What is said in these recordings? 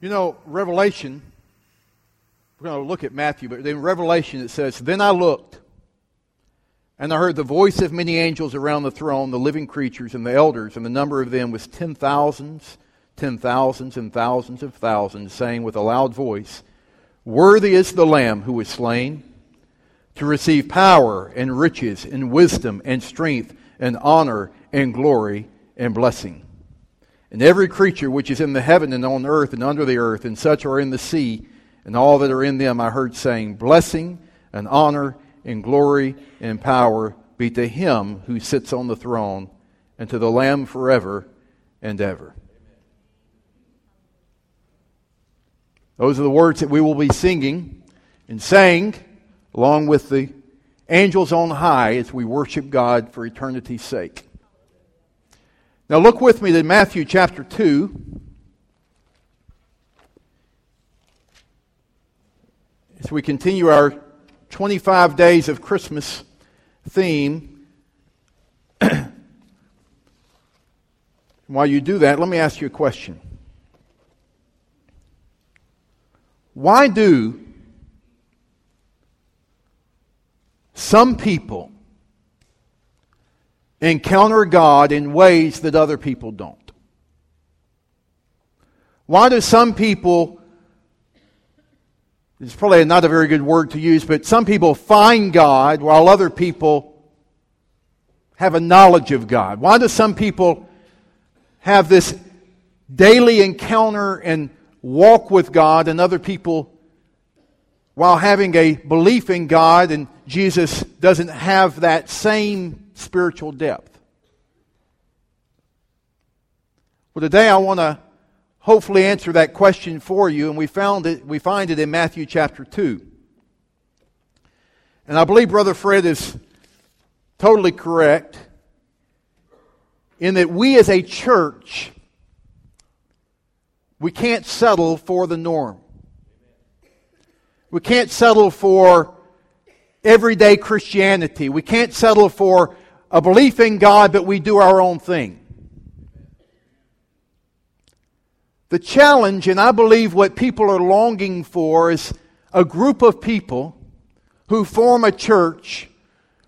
You know, Revelation, we're going to look at Matthew, but in Revelation it says, Then I looked, and I heard the voice of many angels around the throne, the living creatures, and the elders, and the number of them was ten thousands, ten thousands, and thousands of thousands, saying with a loud voice, Worthy is the Lamb who was slain to receive power and riches and wisdom and strength and honor and glory and blessing. And every creature which is in the heaven and on earth and under the earth, and such are in the sea, and all that are in them, I heard saying, Blessing and honor and glory and power be to him who sits on the throne and to the Lamb forever and ever. Those are the words that we will be singing and saying along with the angels on high as we worship God for eternity's sake. Now, look with me to Matthew chapter 2. As we continue our 25 days of Christmas theme. While you do that, let me ask you a question. Why do some people encounter God in ways that other people don't? Why do some people, it's probably not a very good word to use, but some people find God while other people have a knowledge of God? Why do some people have this daily encounter and walk with God and other people while having a belief in God and Jesus doesn't have that same spiritual depth. Well, today I want to hopefully answer that question for you, and we found it. We find it in Matthew chapter two, and I believe Brother Fred is totally correct in that we as a church we can't settle for the norm. We can't settle for everyday Christianity. We can't settle for a belief in God, but we do our own thing. The challenge, and I believe what people are longing for, is a group of people who form a church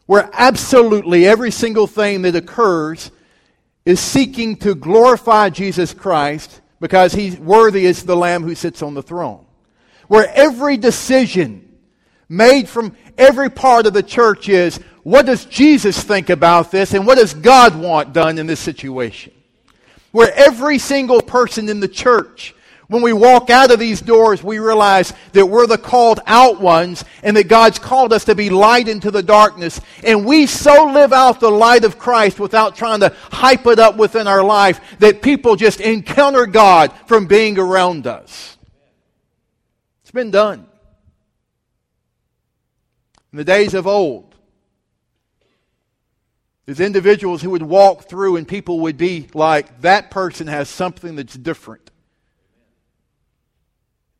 where absolutely every single thing that occurs is seeking to glorify Jesus Christ because he's worthy as the Lamb who sits on the throne. Where every decision made from every part of the church is what does Jesus think about this and what does God want done in this situation? Where every single person in the church, when we walk out of these doors, we realize that we're the called out ones and that God's called us to be light into the darkness. And we so live out the light of Christ without trying to hype it up within our life that people just encounter God from being around us. It's been done. In the days of old, there's individuals who would walk through and people would be like, that person has something that's different.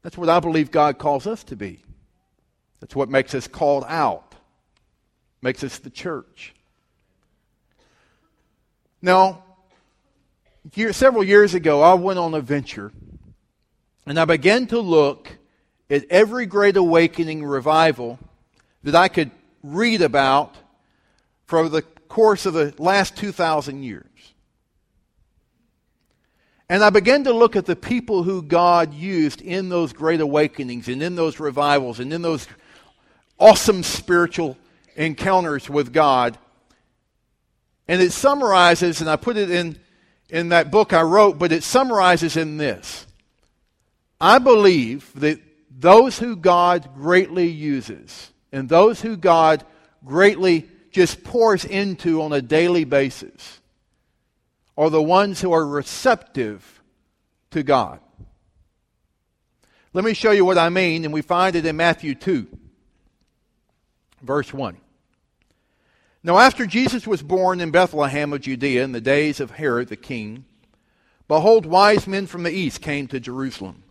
That's what I believe God calls us to be. That's what makes us called out, makes us the church. Now, year, several years ago, I went on a venture and I began to look at every great awakening revival that I could read about for the course of the last 2,000 years. And I began to look at the people who God used in those great awakenings and in those revivals and in those awesome spiritual encounters with God. And it summarizes, and I put it in, in that book I wrote, but it summarizes in this. I believe that those who God greatly uses and those who God greatly just pours into on a daily basis are the ones who are receptive to God. Let me show you what I mean, and we find it in Matthew 2, verse 1. Now, after Jesus was born in Bethlehem of Judea in the days of Herod the king, behold, wise men from the east came to Jerusalem,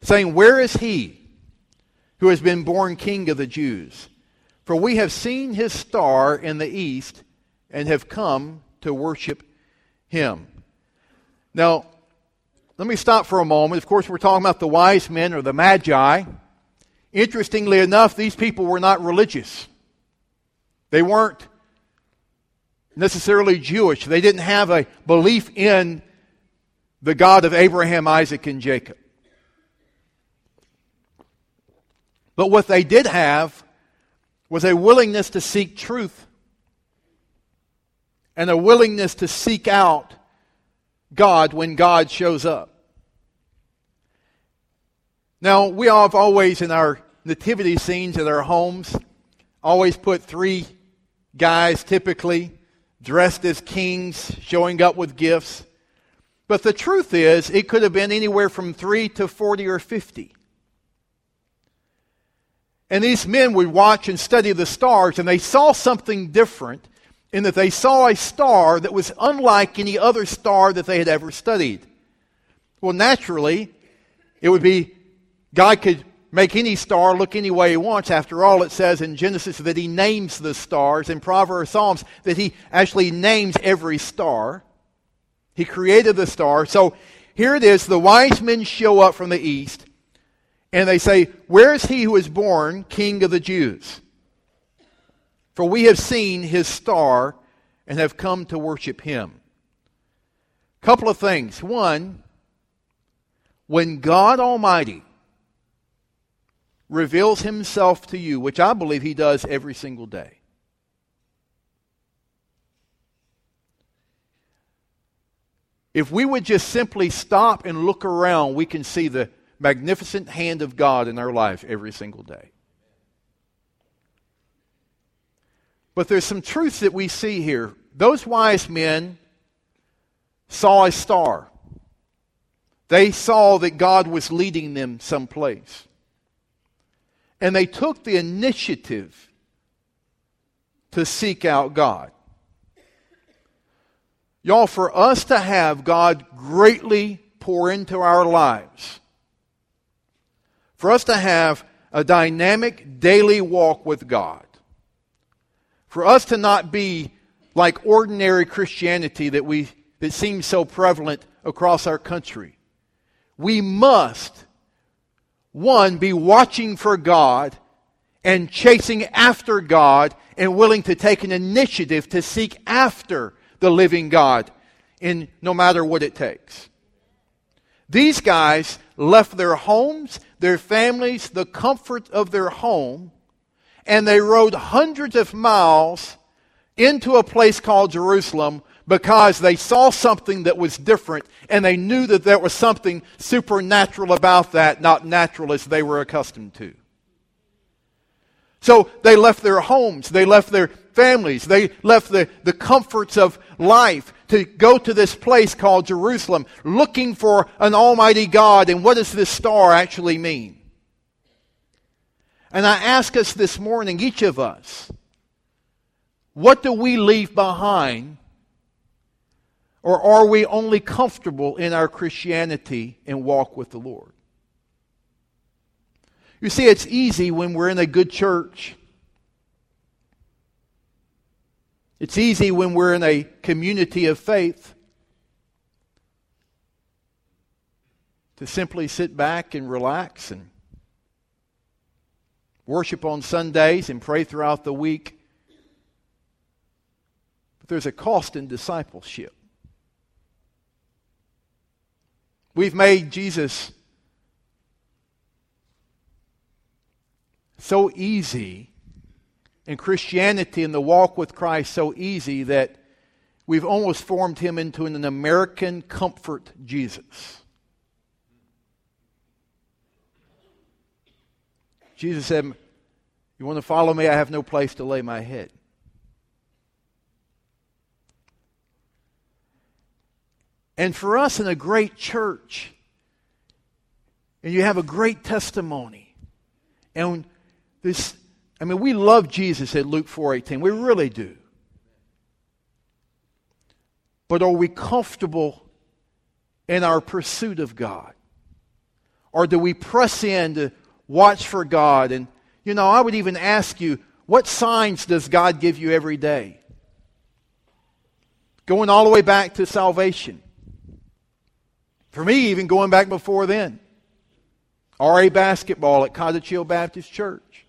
saying, Where is he who has been born king of the Jews? For we have seen his star in the east and have come to worship him. Now, let me stop for a moment. Of course, we're talking about the wise men or the magi. Interestingly enough, these people were not religious. They weren't necessarily Jewish. They didn't have a belief in the God of Abraham, Isaac, and Jacob. But what they did have was a willingness to seek truth and a willingness to seek out God when God shows up. Now, we all have always in our nativity scenes at our homes always put three guys typically dressed as kings showing up with gifts. But the truth is, it could have been anywhere from 3 to 40 or 50. And these men would watch and study the stars, and they saw something different in that they saw a star that was unlike any other star that they had ever studied. Well, naturally, it would be God could make any star look any way he wants. After all, it says in Genesis that he names the stars, in Proverbs, Psalms, that he actually names every star. He created the star. So here it is the wise men show up from the east, and they say, Where is he who is born king of the Jews? For we have seen his star and have come to worship him. Couple of things. One, when God Almighty reveals himself to you, which I believe he does every single day. If we would just simply stop and look around, we can see the magnificent hand of God in our life every single day. But there's some truths that we see here. Those wise men saw a star. They saw that God was leading them someplace and they took the initiative to seek out God. Y'all, for us to have God greatly pour into our lives, for us to have a dynamic daily walk with God, for us to not be like ordinary Christianity that we that seems so prevalent across our country, we must one, be watching for God and chasing after God and willing to take an initiative to seek after the living God in no matter what it takes. These guys left their homes, their families, the comfort of their home, and they rode hundreds of miles into a place called Jerusalem because they saw something that was different and they knew that there was something supernatural about that, not natural as they were accustomed to. So they left their homes, they left their families, they left the, the comforts of life to go to this place called Jerusalem, looking for an Almighty God. And what does this star actually mean? And I ask us this morning, each of us, what do we leave behind or are we only comfortable in our Christianity and walk with the Lord? You see, it's easy when we're in a good church. It's easy when we're in a community of faith to simply sit back and relax and worship on Sundays and pray throughout the week. But there's a cost in discipleship. We've made Jesus so easy, and Christianity and the walk with Christ so easy that we've almost formed him into an American comfort Jesus. Jesus said, You want to follow me? I have no place to lay my head. And for us in a great church, and you have a great testimony, and this, I mean, we love Jesus at Luke 4.18. We really do. But are we comfortable in our pursuit of God? Or do we press in to watch for God? And, you know, I would even ask you, what signs does God give you every day? Going all the way back to salvation. For me, even going back before then. RA basketball at Cottage Hill Baptist Church.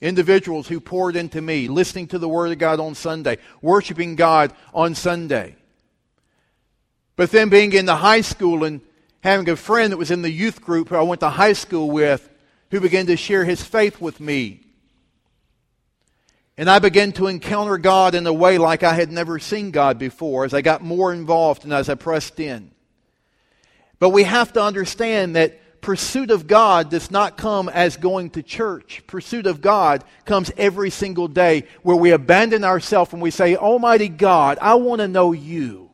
Individuals who poured into me, listening to the Word of God on Sunday, worshiping God on Sunday. But then being in the high school and having a friend that was in the youth group who I went to high school with who began to share his faith with me. And I began to encounter God in a way like I had never seen God before as I got more involved and as I pressed in. But we have to understand that pursuit of God does not come as going to church. Pursuit of God comes every single day where we abandon ourselves and we say, Almighty God, I want to know you.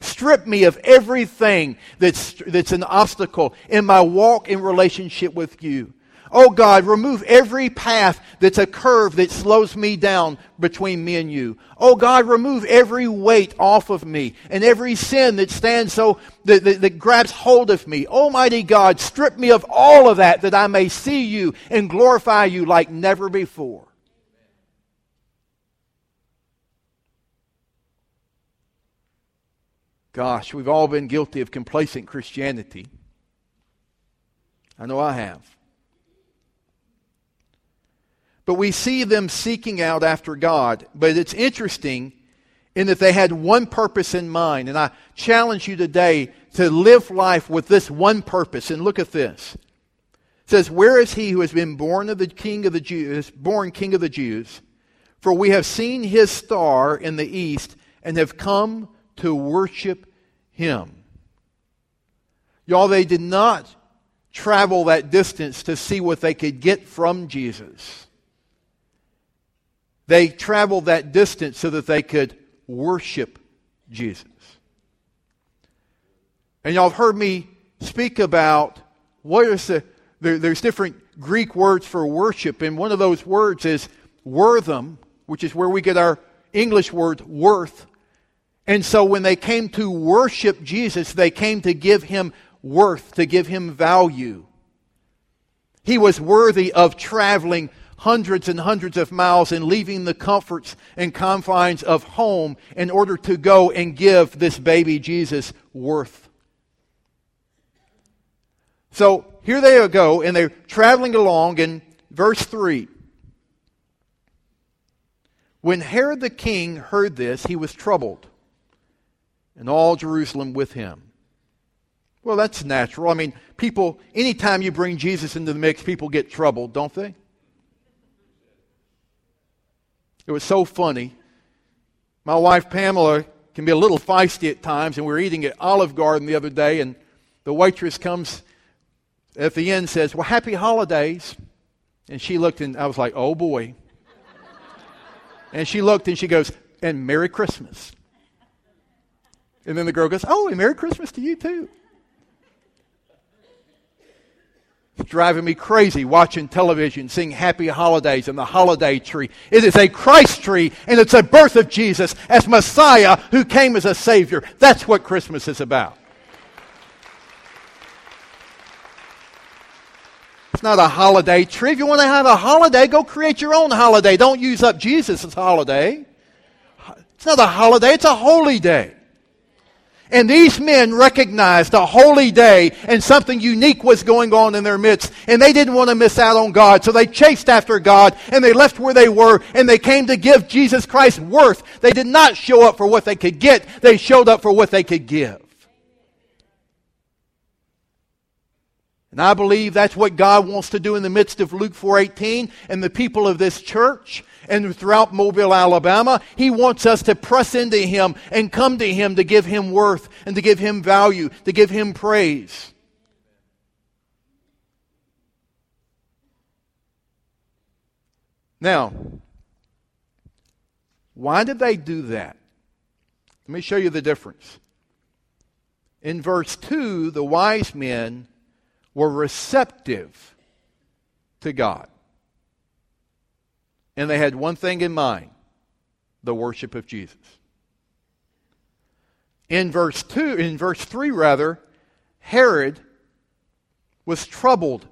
Strip me of everything that's, that's an obstacle in my walk in relationship with you. Oh God, remove every path that's a curve that slows me down between me and you. Oh God, remove every weight off of me and every sin that stands so, that, that, that grabs hold of me. Almighty God, strip me of all of that that I may see you and glorify you like never before. Gosh, we've all been guilty of complacent Christianity. I know I have. But we see them seeking out after God. But it's interesting in that they had one purpose in mind. And I challenge you today to live life with this one purpose. And look at this. It says, Where is he who has been born of the king of the Jews, born king of the Jews? For we have seen his star in the east and have come to worship him. Y'all, they did not travel that distance to see what they could get from Jesus. They traveled that distance so that they could worship Jesus. And y'all have heard me speak about what is the, there, there's different Greek words for worship, and one of those words is wortham, which is where we get our English word worth and so when they came to worship Jesus, they came to give him worth, to give him value. He was worthy of traveling hundreds and hundreds of miles and leaving the comforts and confines of home in order to go and give this baby Jesus worth. So here they go, and they're traveling along in verse 3. When Herod the king heard this, he was troubled and all Jerusalem with him. Well, that's natural. I mean, people, anytime you bring Jesus into the mix, people get troubled, don't they? It was so funny. My wife Pamela can be a little feisty at times, and we were eating at Olive Garden the other day, and the waitress comes at the end says, Well, happy holidays. And she looked and I was like, Oh boy. and she looked and she goes, And Merry Christmas. And then the girl goes, Oh, and Merry Christmas to you too. It's driving me crazy watching television, seeing happy holidays and the holiday tree. It is a Christ tree, and it's a birth of Jesus as Messiah who came as a Savior. That's what Christmas is about. It's not a holiday tree. If you want to have a holiday, go create your own holiday. Don't use up Jesus' holiday. It's not a holiday, it's a holy day. And these men recognized a holy day and something unique was going on in their midst. And they didn't want to miss out on God. So they chased after God and they left where they were and they came to give Jesus Christ worth. They did not show up for what they could get. They showed up for what they could give. And I believe that's what God wants to do in the midst of Luke 4:18 and the people of this church and throughout Mobile, Alabama. He wants us to press into him and come to him to give him worth and to give him value, to give him praise. Now, why did they do that? Let me show you the difference. In verse 2, the wise men were receptive to God. And they had one thing in mind the worship of Jesus. In verse 2, in verse 3 rather, Herod was troubled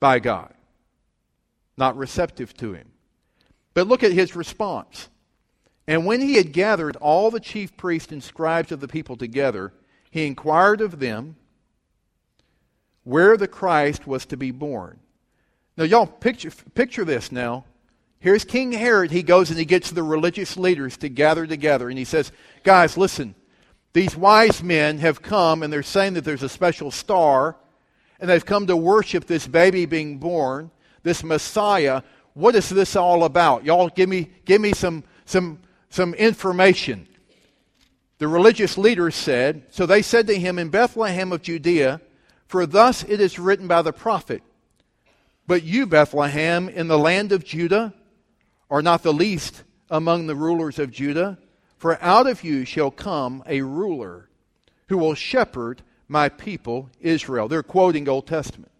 by God, not receptive to him. But look at his response. And when he had gathered all the chief priests and scribes of the people together, he inquired of them where the Christ was to be born. Now, y'all, picture, picture this now. Here's King Herod. He goes and he gets the religious leaders to gather together, and he says, Guys, listen, these wise men have come, and they're saying that there's a special star, and they've come to worship this baby being born, this Messiah. What is this all about? Y'all, give me, give me some, some some information. The religious leaders said, So they said to him in Bethlehem of Judea, For thus it is written by the prophet, But you, Bethlehem, in the land of Judah, are not the least among the rulers of Judah, for out of you shall come a ruler who will shepherd my people Israel. They're quoting Old Testament.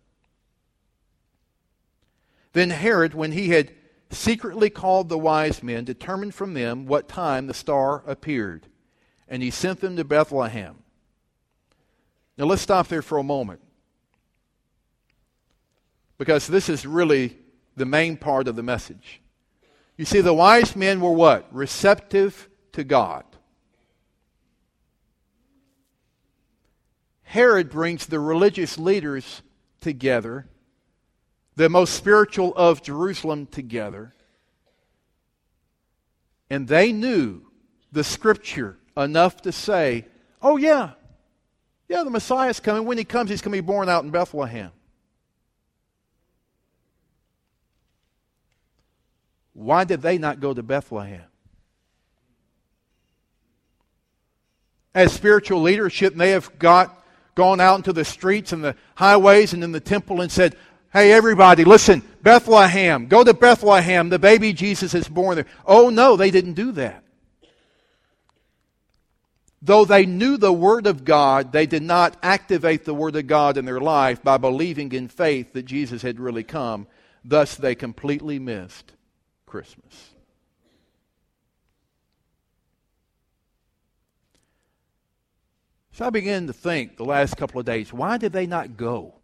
Then Herod, when he had secretly called the wise men, determined from them what time the star appeared, and he sent them to Bethlehem. Now let's stop there for a moment. Because this is really the main part of the message. You see, the wise men were what? Receptive to God. Herod brings the religious leaders together the most spiritual of Jerusalem together. And they knew the scripture enough to say, oh, yeah, yeah, the Messiah's coming. When he comes, he's going to be born out in Bethlehem. Why did they not go to Bethlehem? As spiritual leadership, they have got gone out into the streets and the highways and in the temple and said, Hey, everybody, listen, Bethlehem, go to Bethlehem. The baby Jesus is born there. Oh, no, they didn't do that. Though they knew the Word of God, they did not activate the Word of God in their life by believing in faith that Jesus had really come. Thus, they completely missed Christmas. So I began to think the last couple of days why did they not go?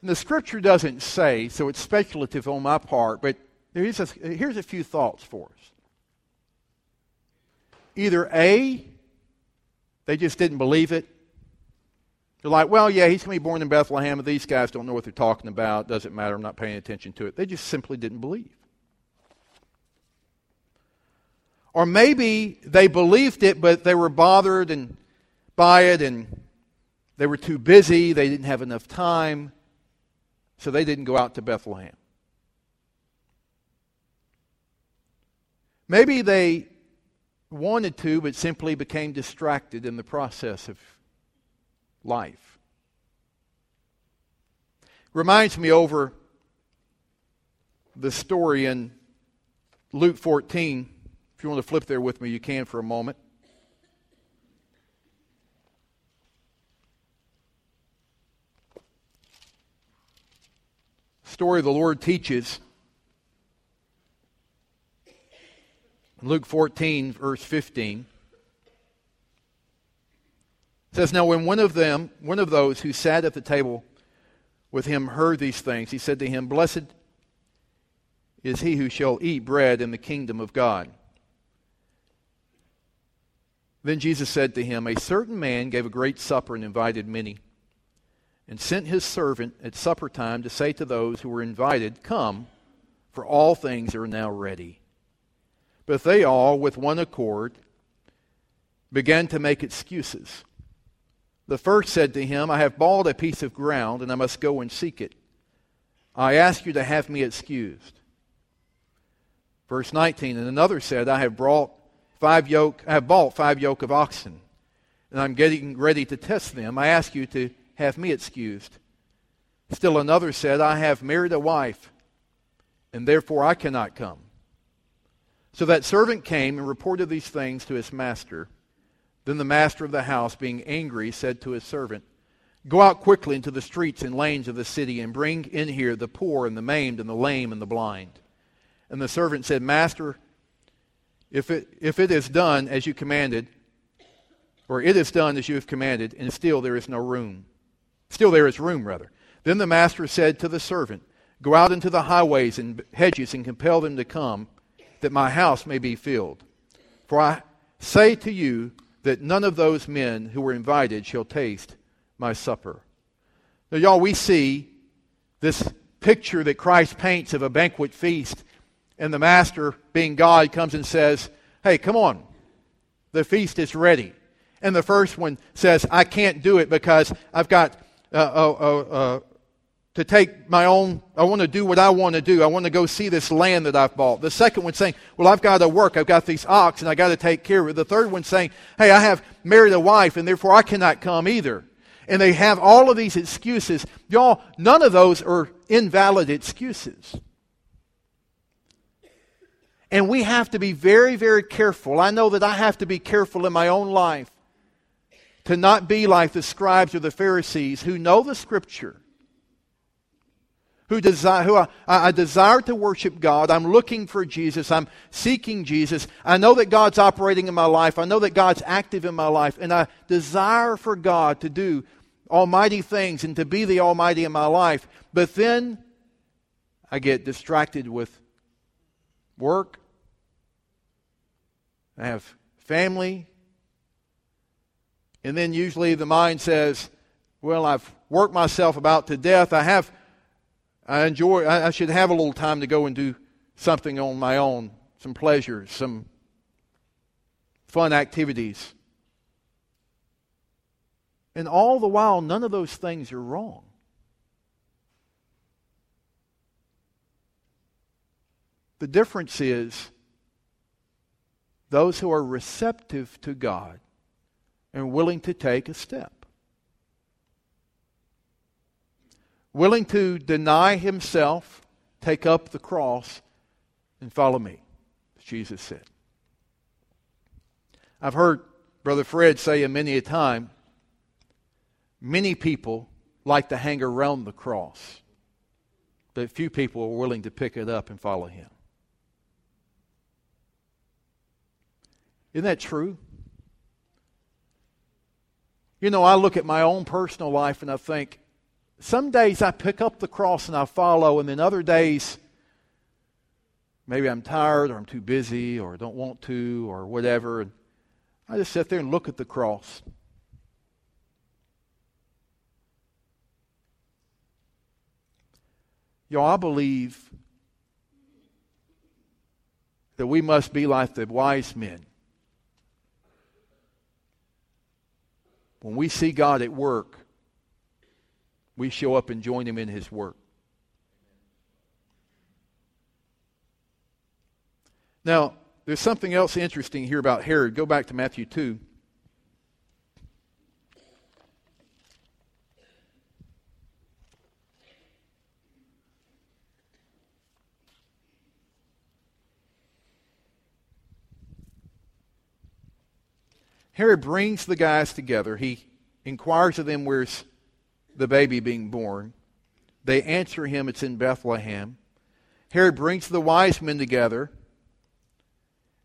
And the scripture doesn't say, so it's speculative on my part, but here's a, here's a few thoughts for us. Either A, they just didn't believe it. They're like, well, yeah, he's going to be born in Bethlehem, and these guys don't know what they're talking about. Doesn't matter. I'm not paying attention to it. They just simply didn't believe. Or maybe they believed it, but they were bothered and by it, and they were too busy. They didn't have enough time. So they didn't go out to Bethlehem. Maybe they wanted to, but simply became distracted in the process of life. Reminds me over the story in Luke 14. If you want to flip there with me, you can for a moment. story the Lord teaches. Luke 14, verse 15 says, Now when one of them, one of those who sat at the table with him heard these things, he said to him, Blessed is he who shall eat bread in the kingdom of God. Then Jesus said to him, A certain man gave a great supper and invited many and sent his servant at supper time to say to those who were invited, Come, for all things are now ready. But they all, with one accord, began to make excuses. The first said to him, I have bought a piece of ground, and I must go and seek it. I ask you to have me excused. Verse 19, and another said, I have brought five yoke, I have bought five yoke of oxen, and I'm getting ready to test them. I ask you to have me excused. Still another said, I have married a wife, and therefore I cannot come. So that servant came and reported these things to his master. Then the master of the house, being angry, said to his servant, Go out quickly into the streets and lanes of the city, and bring in here the poor and the maimed and the lame and the blind. And the servant said, Master, if it, if it is done as you commanded, or it is done as you have commanded, and still there is no room. Still, there is room, rather. Then the master said to the servant, Go out into the highways and hedges and compel them to come, that my house may be filled. For I say to you that none of those men who were invited shall taste my supper. Now, y'all, we see this picture that Christ paints of a banquet feast, and the master, being God, comes and says, Hey, come on, the feast is ready. And the first one says, I can't do it because I've got a, uh, uh to take my own, I want to do what I want to do. I want to go see this land that I've bought. The second one saying, well, I've got to work. I've got these ox and I got to take care of it. The third one saying, hey, I have married a wife and therefore I cannot come either. And they have all of these excuses. Y'all, none of those are invalid excuses. And we have to be very, very careful. I know that I have to be careful in my own life to not be like the scribes or the Pharisees who know the scripture who desire, who I, I, desire to worship God. I'm looking for Jesus. I'm seeking Jesus. I know that God's operating in my life. I know that God's active in my life. And I desire for God to do almighty things and to be the Almighty in my life. But then I get distracted with work. I have family. And then usually the mind says, well, I've worked myself about to death. I have I enjoy, I, I should have a little time to go and do something on my own, some pleasures, some fun activities. And all the while, none of those things are wrong. The difference is those who are receptive to God and willing to take a step. Willing to deny himself, take up the cross, and follow me, Jesus said. I've heard Brother Fred say a many a time, many people like to hang around the cross, but few people are willing to pick it up and follow him. Isn't that true? You know, I look at my own personal life and I think, some days I pick up the cross and I follow, and then other days, maybe I'm tired or I'm too busy or don't want to or whatever. And I just sit there and look at the cross. Y'all, I believe that we must be like the wise men. When we see God at work, we show up and join him in his work. Now, there's something else interesting here about Herod. Go back to Matthew 2. Herod brings the guys together. He inquires of them where's the baby being born. They answer him, it's in Bethlehem. Herod brings the wise men together.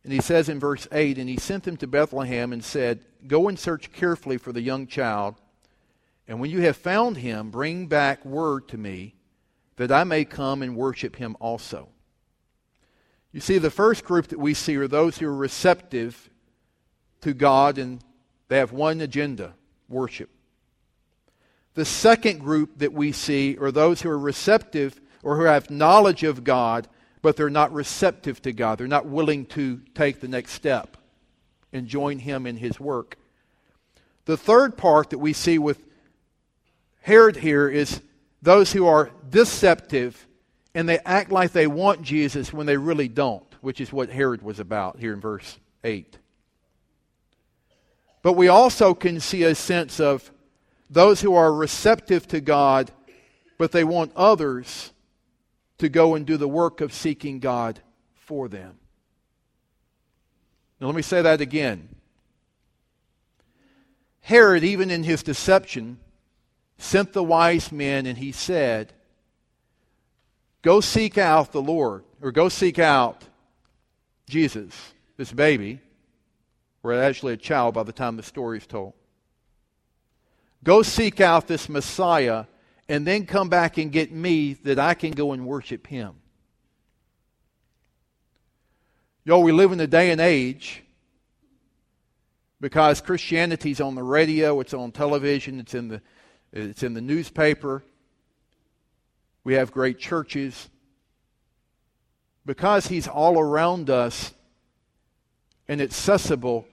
And he says in verse 8, And he sent them to Bethlehem and said, Go and search carefully for the young child. And when you have found him, bring back word to me, that I may come and worship him also. You see, the first group that we see are those who are receptive to God and they have one agenda worship. The second group that we see are those who are receptive or who have knowledge of God, but they're not receptive to God. They're not willing to take the next step and join Him in His work. The third part that we see with Herod here is those who are deceptive and they act like they want Jesus when they really don't, which is what Herod was about here in verse 8. But we also can see a sense of those who are receptive to God, but they want others to go and do the work of seeking God for them. Now, let me say that again. Herod, even in his deception, sent the wise men and he said, Go seek out the Lord, or go seek out Jesus, this baby, or actually a child by the time the story is told. Go seek out this Messiah and then come back and get me that I can go and worship him. Y'all, we live in a day and age because Christianity's on the radio, it's on television, it's in the, it's in the newspaper. We have great churches. Because He's all around us and accessible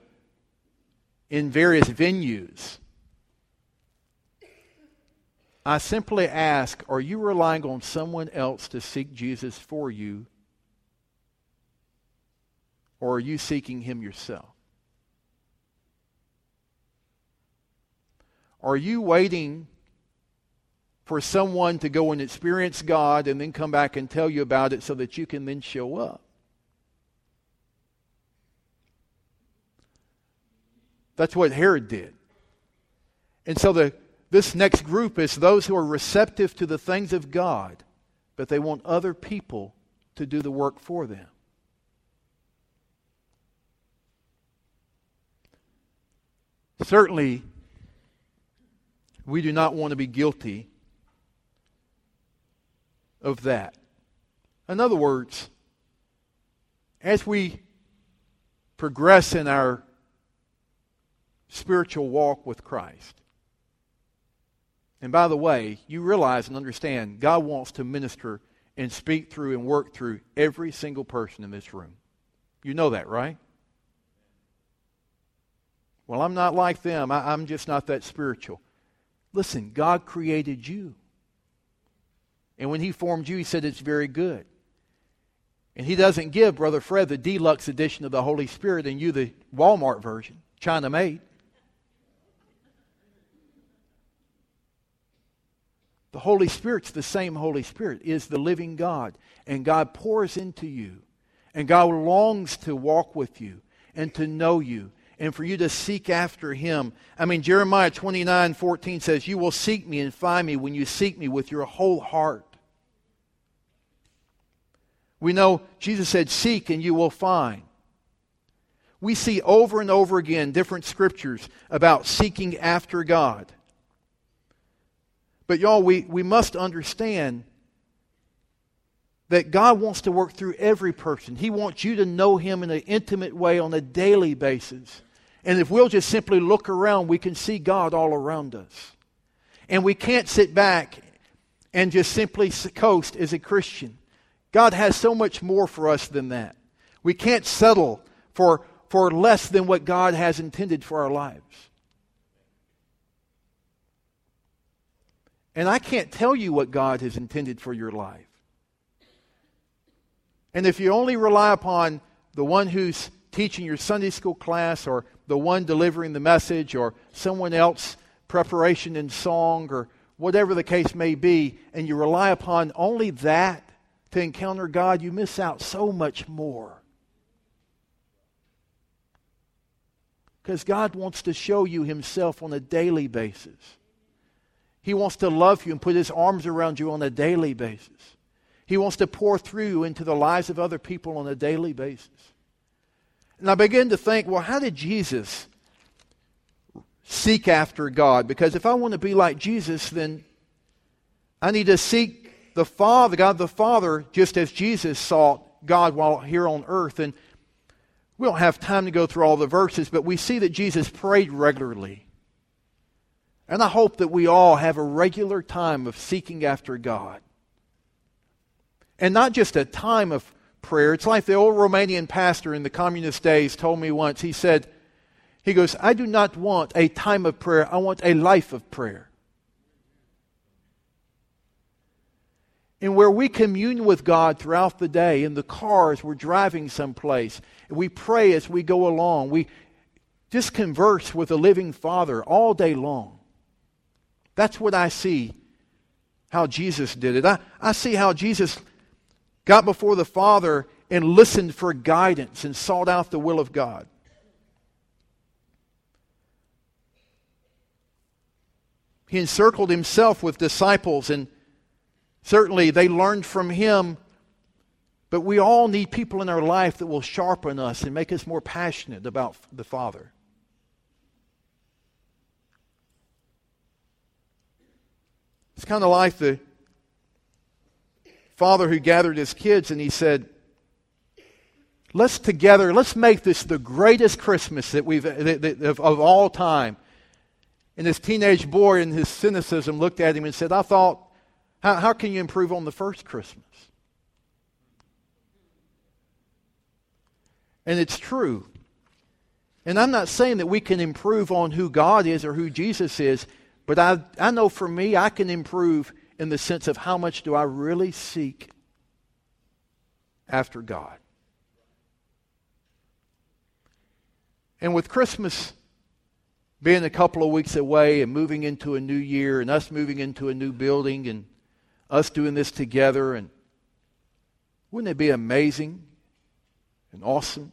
in various venues, I simply ask Are you relying on someone else to seek Jesus for you? Or are you seeking Him yourself? Are you waiting for someone to go and experience God and then come back and tell you about it so that you can then show up? That's what Herod did. And so the, this next group is those who are receptive to the things of God, but they want other people to do the work for them. Certainly, we do not want to be guilty of that. In other words, as we progress in our spiritual walk with Christ, and by the way, you realize and understand God wants to minister and speak through and work through every single person in this room. You know that, right? Well, I'm not like them. I, am just not that spiritual. Listen, God created you. And when He formed you, He said it's very good. And He doesn't give Brother Fred the deluxe edition of the Holy Spirit and you the Walmart version, China made. The Holy Spirit's the same Holy Spirit, is the living God. And God pours into you. And God longs to walk with you and to know you and for you to seek after him. I mean, Jeremiah 29 14 says, You will seek me and find me when you seek me with your whole heart. We know Jesus said, Seek and you will find. We see over and over again different scriptures about seeking after God. But, y'all, we, we must understand that God wants to work through every person. He wants you to know Him in an intimate way on a daily basis. And if we'll just simply look around, we can see God all around us. And we can't sit back and just simply coast as a Christian. God has so much more for us than that. We can't settle for, for less than what God has intended for our lives. And I can't tell you what God has intended for your life. And if you only rely upon the one who's teaching your Sunday school class or the one delivering the message or someone else preparation in song or whatever the case may be, and you rely upon only that to encounter God, you miss out so much more. Because God wants to show you Himself on a daily basis. He wants to love you and put His arms around you on a daily basis. He wants to pour through into the lives of other people on a daily basis. And I begin to think, well, how did Jesus seek after God? Because if I want to be like Jesus, then I need to seek the Father, God the Father, just as Jesus sought God while here on earth. And we don't have time to go through all the verses, but we see that Jesus prayed regularly. And I hope that we all have a regular time of seeking after God. And not just a time of prayer. It's like the old Romanian pastor in the communist days told me once. He said, he goes, I do not want a time of prayer, I want a life of prayer. And where we commune with God throughout the day, in the cars, we're driving someplace, and we pray as we go along. We just converse with the living Father all day long. That's what I see how Jesus did it. I, I see how Jesus got before the Father and listened for guidance and sought out the will of God. He encircled himself with disciples, and certainly they learned from him. But we all need people in our life that will sharpen us and make us more passionate about the Father. It's kind of like the father who gathered his kids and he said, Let's together, let's make this the greatest Christmas that we've, that, that, of, of all time. And this teenage boy in his cynicism looked at him and said, I thought, how, how can you improve on the first Christmas? And it's true. And I'm not saying that we can improve on who God is or who Jesus is, but I, I know for me, I can improve in the sense of how much do I really seek after God. And with Christmas being a couple of weeks away and moving into a new year and us moving into a new building and us doing this together and wouldn't it be amazing and awesome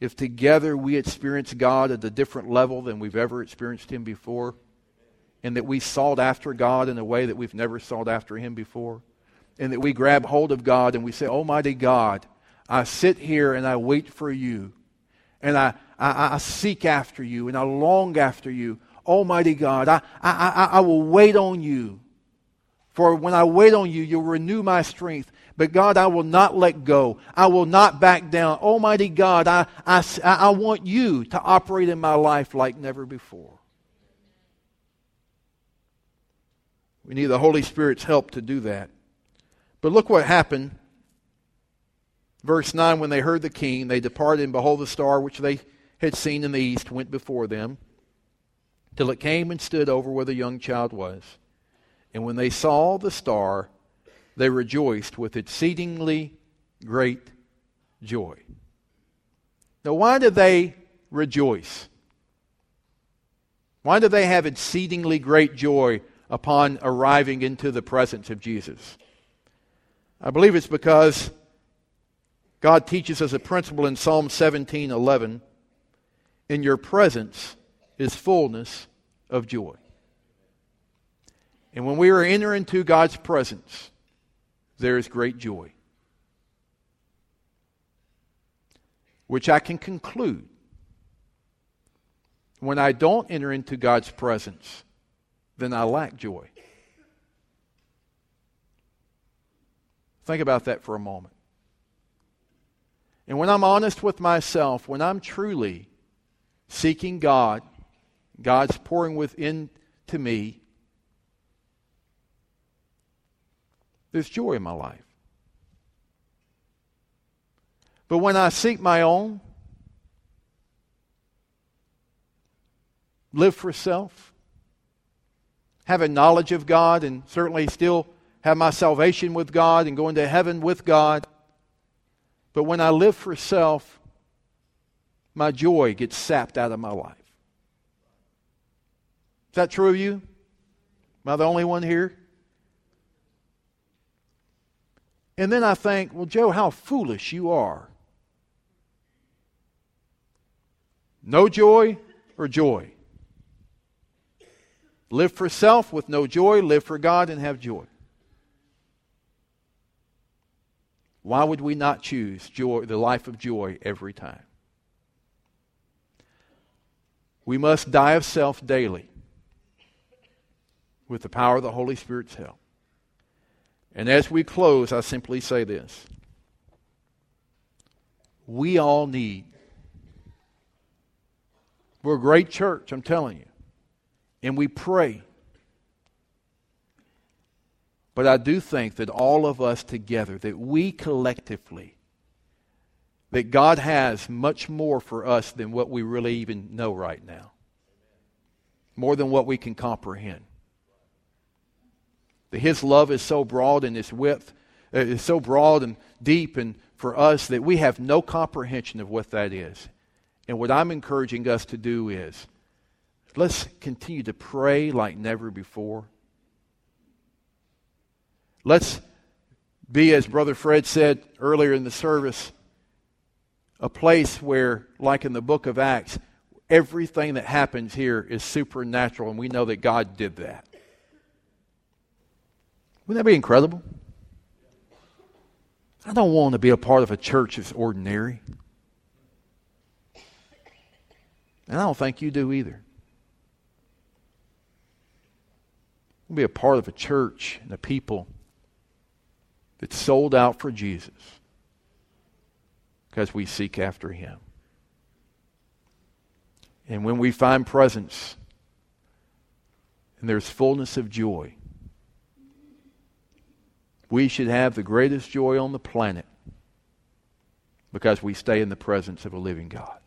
if together we experience God at a different level than we've ever experienced Him before, and that we sought after God in a way that we've never sought after Him before, and that we grab hold of God and we say, Almighty God, I sit here and I wait for you, and I, I, I seek after you, and I long after you. Almighty God, I, I, I, I will wait on you. For when I wait on you, you'll renew my strength. But God, I will not let go. I will not back down. Almighty God, I, I, I want you to operate in my life like never before. We need the Holy Spirit's help to do that. But look what happened. Verse 9 When they heard the king, they departed, and behold, the star which they had seen in the east went before them, till it came and stood over where the young child was. And when they saw the star, they rejoiced with exceedingly great joy. Now, why do they rejoice? Why do they have exceedingly great joy upon arriving into the presence of Jesus? I believe it's because God teaches us a principle in Psalm 17 11. In your presence is fullness of joy. And when we are entering into God's presence, there is great joy. Which I can conclude. When I don't enter into God's presence, then I lack joy. Think about that for a moment. And when I'm honest with myself, when I'm truly seeking God, God's pouring within to me, There's joy in my life. But when I seek my own, live for self, have a knowledge of God, and certainly still have my salvation with God and go into heaven with God. But when I live for self, my joy gets sapped out of my life. Is that true of you? Am I the only one here? And then I think, well, Joe, how foolish you are. No joy or joy? Live for self with no joy, live for God and have joy. Why would we not choose joy, the life of joy every time? We must die of self daily with the power of the Holy Spirit's help. And as we close, I simply say this. We all need. We're a great church, I'm telling you. And we pray. But I do think that all of us together, that we collectively, that God has much more for us than what we really even know right now. More than what we can comprehend. That His love is so broad and His width uh, is so broad and deep and for us that we have no comprehension of what that is. And what I'm encouraging us to do is let's continue to pray like never before. Let's be, as Brother Fred said earlier in the service, a place where, like in the book of Acts, everything that happens here is supernatural, and we know that God did that. Wouldn't that be incredible? I don't want to be a part of a church that's ordinary. And I don't think you do either. We'll be a part of a church and a people that's sold out for Jesus because we seek after Him. And when we find presence and there's fullness of joy, we should have the greatest joy on the planet because we stay in the presence of a living God.